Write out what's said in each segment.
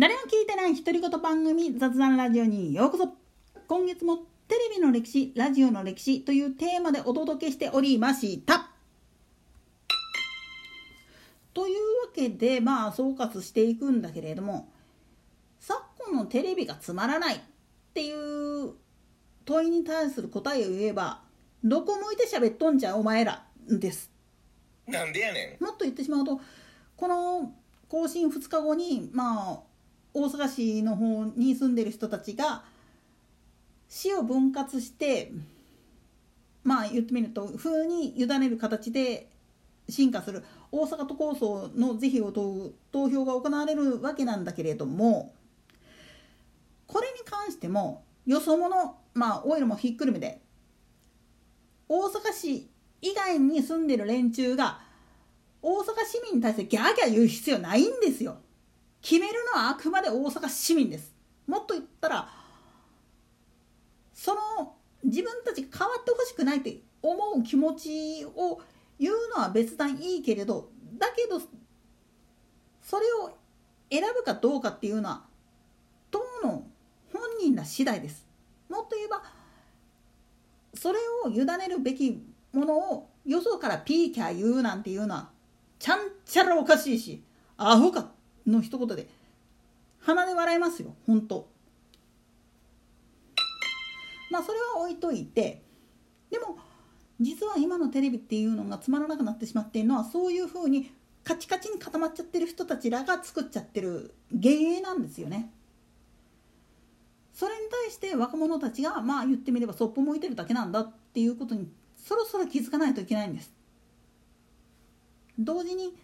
誰も聞いてない独り言番組雑談ラジオにようこそ。今月もテレビの歴史ラジオの歴史というテーマでお届けしておりました。というわけでまあ総括していくんだけれども昨今のテレビがつまらないっていう問いに対する答えを言えばどこ向いて喋っとんじゃお前ら。です。なんでやねもっと言ってしまうとこの更新2日後にまあ大阪市の方に住んでる人たちが市を分割してまあ言ってみると風に委ねる形で進化する大阪都構想の是非を問う投票が行われるわけなんだけれどもこれに関してもよそ者まあオイルもひっくるめて大阪市以外に住んでる連中が大阪市民に対してギャーギャー言う必要ないんですよ。決めるのはあくまで大阪市民です。もっと言ったらその自分たち変わってほしくないって思う気持ちを言うのは別段いいけれどだけどそれを選ぶかどうかっていうのは党の本人ら次第です。もっと言えばそれを委ねるべきものをよそからピーキャー言うなんていうのはちゃんちゃらおかしいしアホかの一言で鼻で笑いますよ本当まあそれは置いといてでも実は今のテレビっていうのがつまらなくなってしまっているのはそういうふうにカチカチに固まっちゃってる人たちらが作っちゃってる幻影なんですよね。それに対して若者たちがまあ言ってみればそっぽ向いてるだけなんだっていうことにそろそろ気づかないといけないんです。同時に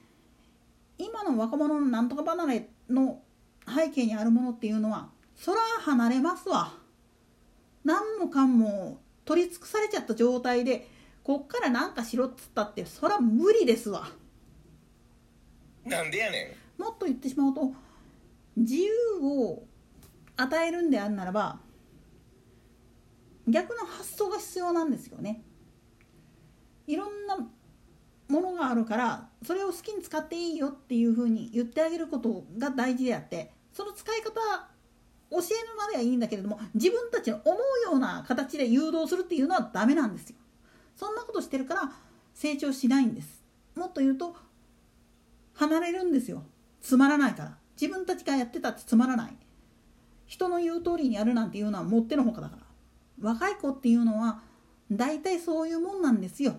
今の若者のなんとか離れの背景にあるものっていうのはそら離れますわ。何もかんも取り尽くされちゃった状態でこっから何かしろっつったってそら無理ですわ。なんでやねん。もっと言ってしまうと自由を与えるんであるならば逆の発想が必要なんですよね。いろんなものがあるからそれを好きに使っていいよっていうふうに言ってあげることが大事であってその使い方教えるまではいいんだけれども自分たちの思うような形で誘導するっていうのはダメなんですよ。そんなことしてるから成長しないんです。もっと言うと離れるんですよ。つまらないから。自分たちがやってたってつまらない。人の言う通りにやるなんていうのはもってのほかだから。若い子っていうのは大体そういうもんなんですよ。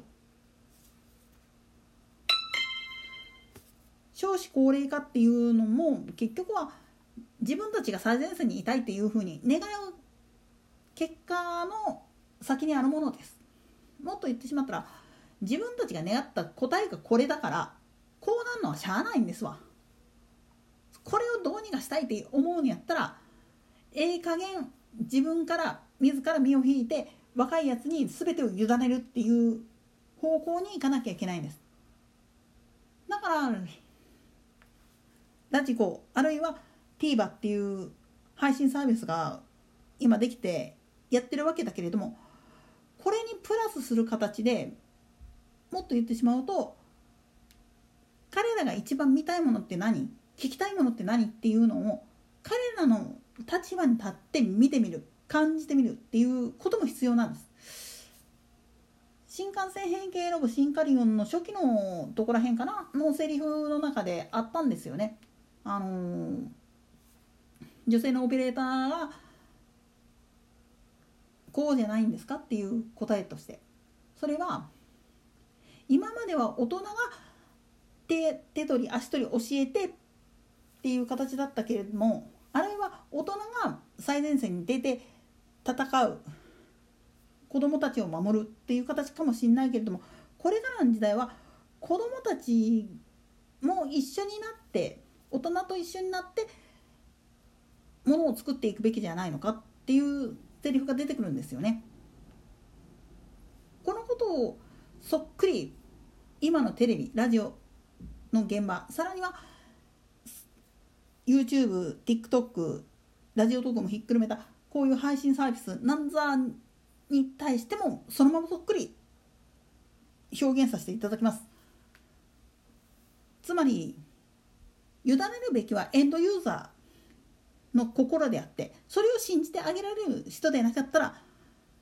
少子高齢化っていうのも結局は自分たちが最前線にいたいっていうふうに願う結果の先にあるものです。もっと言ってしまったら自分たちが願った答えがこれだからこうなるのはしゃあないんですわ。これをどうにかしたいって思うんやったらええ加減自分から自ら身を引いて若いやつに全てを委ねるっていう方向に行かなきゃいけないんです。だからラジコあるいは TVer っていう配信サービスが今できてやってるわけだけれどもこれにプラスする形でもっと言ってしまうと彼らが一番見たいものって何？聞きたいものって何っていうのを彼らの立場に立って見てみる感じてみるっていうことも必要なんです。新幹線変形ロボシンカリオンの初期のどこら辺かな？のセリフの中であったんですよね。あの、女性のオペレーターがこうじゃないんですかっていう答えとして。それは今までは大人が手手取り足取り教えてっていう形だったけれどもあれは大人が最前線に出て戦う。子供たちを守るっていう形かもしれないけれどもこれからの時代は子供たちも一緒になって大人と一緒になってものを作っていくべきじゃないのかっていうセリフが出てくるんですよね。このことをそっくり今のテレビラジオの現場さらには YouTube、TikTok ラジオトークもひっくるめたこういう配信サービスなんざに対してもそのままそっくり表現させていただきます。つまり委ねるべきはエンドユーザーの心であってそれを信じてあげられる人でなかったら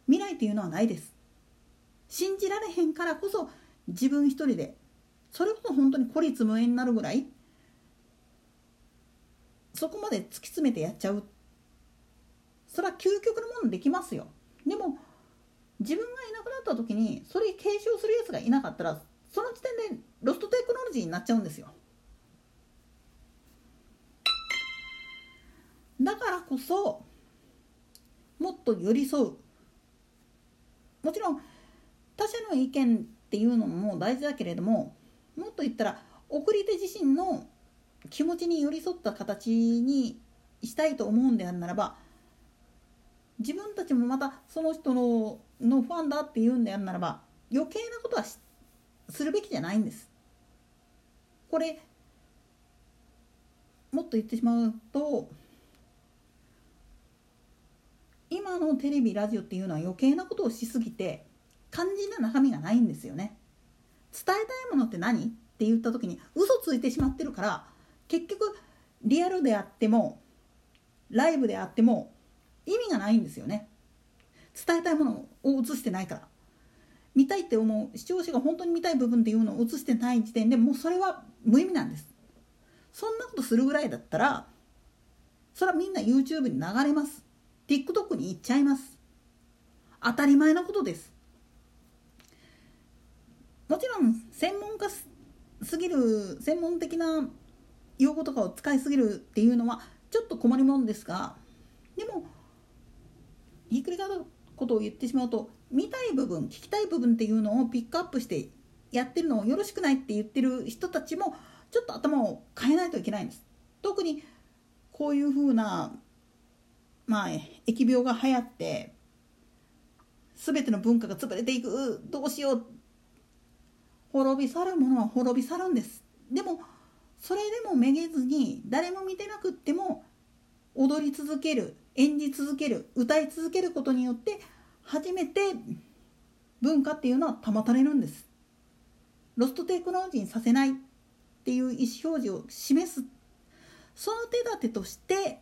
未来というのはないです。信じられへんからこそ自分一人でそれこそ本当に孤立無縁になるぐらいそこまで突き詰めてやっちゃう。それは究極のものできますよ。でも自分がいなくなった時にそれ継承するやつがいなかったらその時点でロストテクノロジーになっちゃうんですよ。だからこそもっと寄り添うもちろん他者の意見っていうのも大事だけれどももっと言ったら送り手自身の気持ちに寄り添った形にしたいと思うんであるならば自分たちもまたその人ののファンだっていうんであるならば余計なことはするべきじゃないんです。これもっと言ってしまうと今のテレビラジオっていうのは余計なことをしすぎて肝心な中身がないんですよね。伝えたいものって何？って言った時に嘘ついてしまってるから結局リアルであってもライブであっても意味がないんですよね。伝えたいものを映してないから。見たいって思う視聴者が本当に見たい部分っていうのを映してない時点でもうそれは無意味なんです。そんなことするぐらいだったらそれはみんな YouTube に流れます。TikTok に行っちゃいます当たり前のことですもちろん専門家すぎる専門的な用語とかを使いすぎるっていうのはちょっと困りもんですがでもひっくり返ったことを言ってしまうと見たい部分聞きたい部分っていうのをピックアップしてやってるのをよろしくないって言ってる人たちもちょっと頭を変えないといけないんです。特にこういうふうなまあ疫病が流行って全ての文化が潰れていく。どうしよう。滅び去るものは滅び去るんです。でもそれでもめげずに誰も見てなくっても踊り続ける演じ続ける歌い続けることによって初めて文化っていうのは保たれるんです。ロストテクノロジーにさせないっていう意思表示を示す。その手立てとして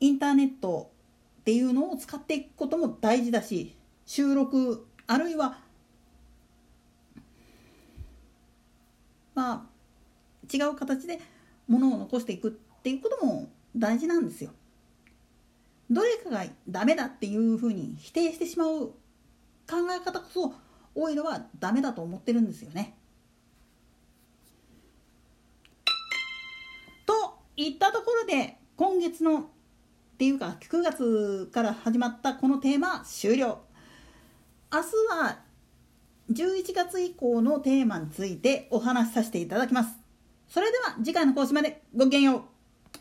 インターネットっていうのを使っていくことも大事だし収録あるいはまあ違う形で物を残していくっていうことも大事なんですよ。どれかがダメだっていうふうに否定してしまう考え方こそ多いのはダメだと思ってるんですよね。といったところで今月のっていうか9月から始まったこのテーマ終了。明日は11月以降のテーマについてお話しさせていただきます。それでは次回の講師までごきげんよう。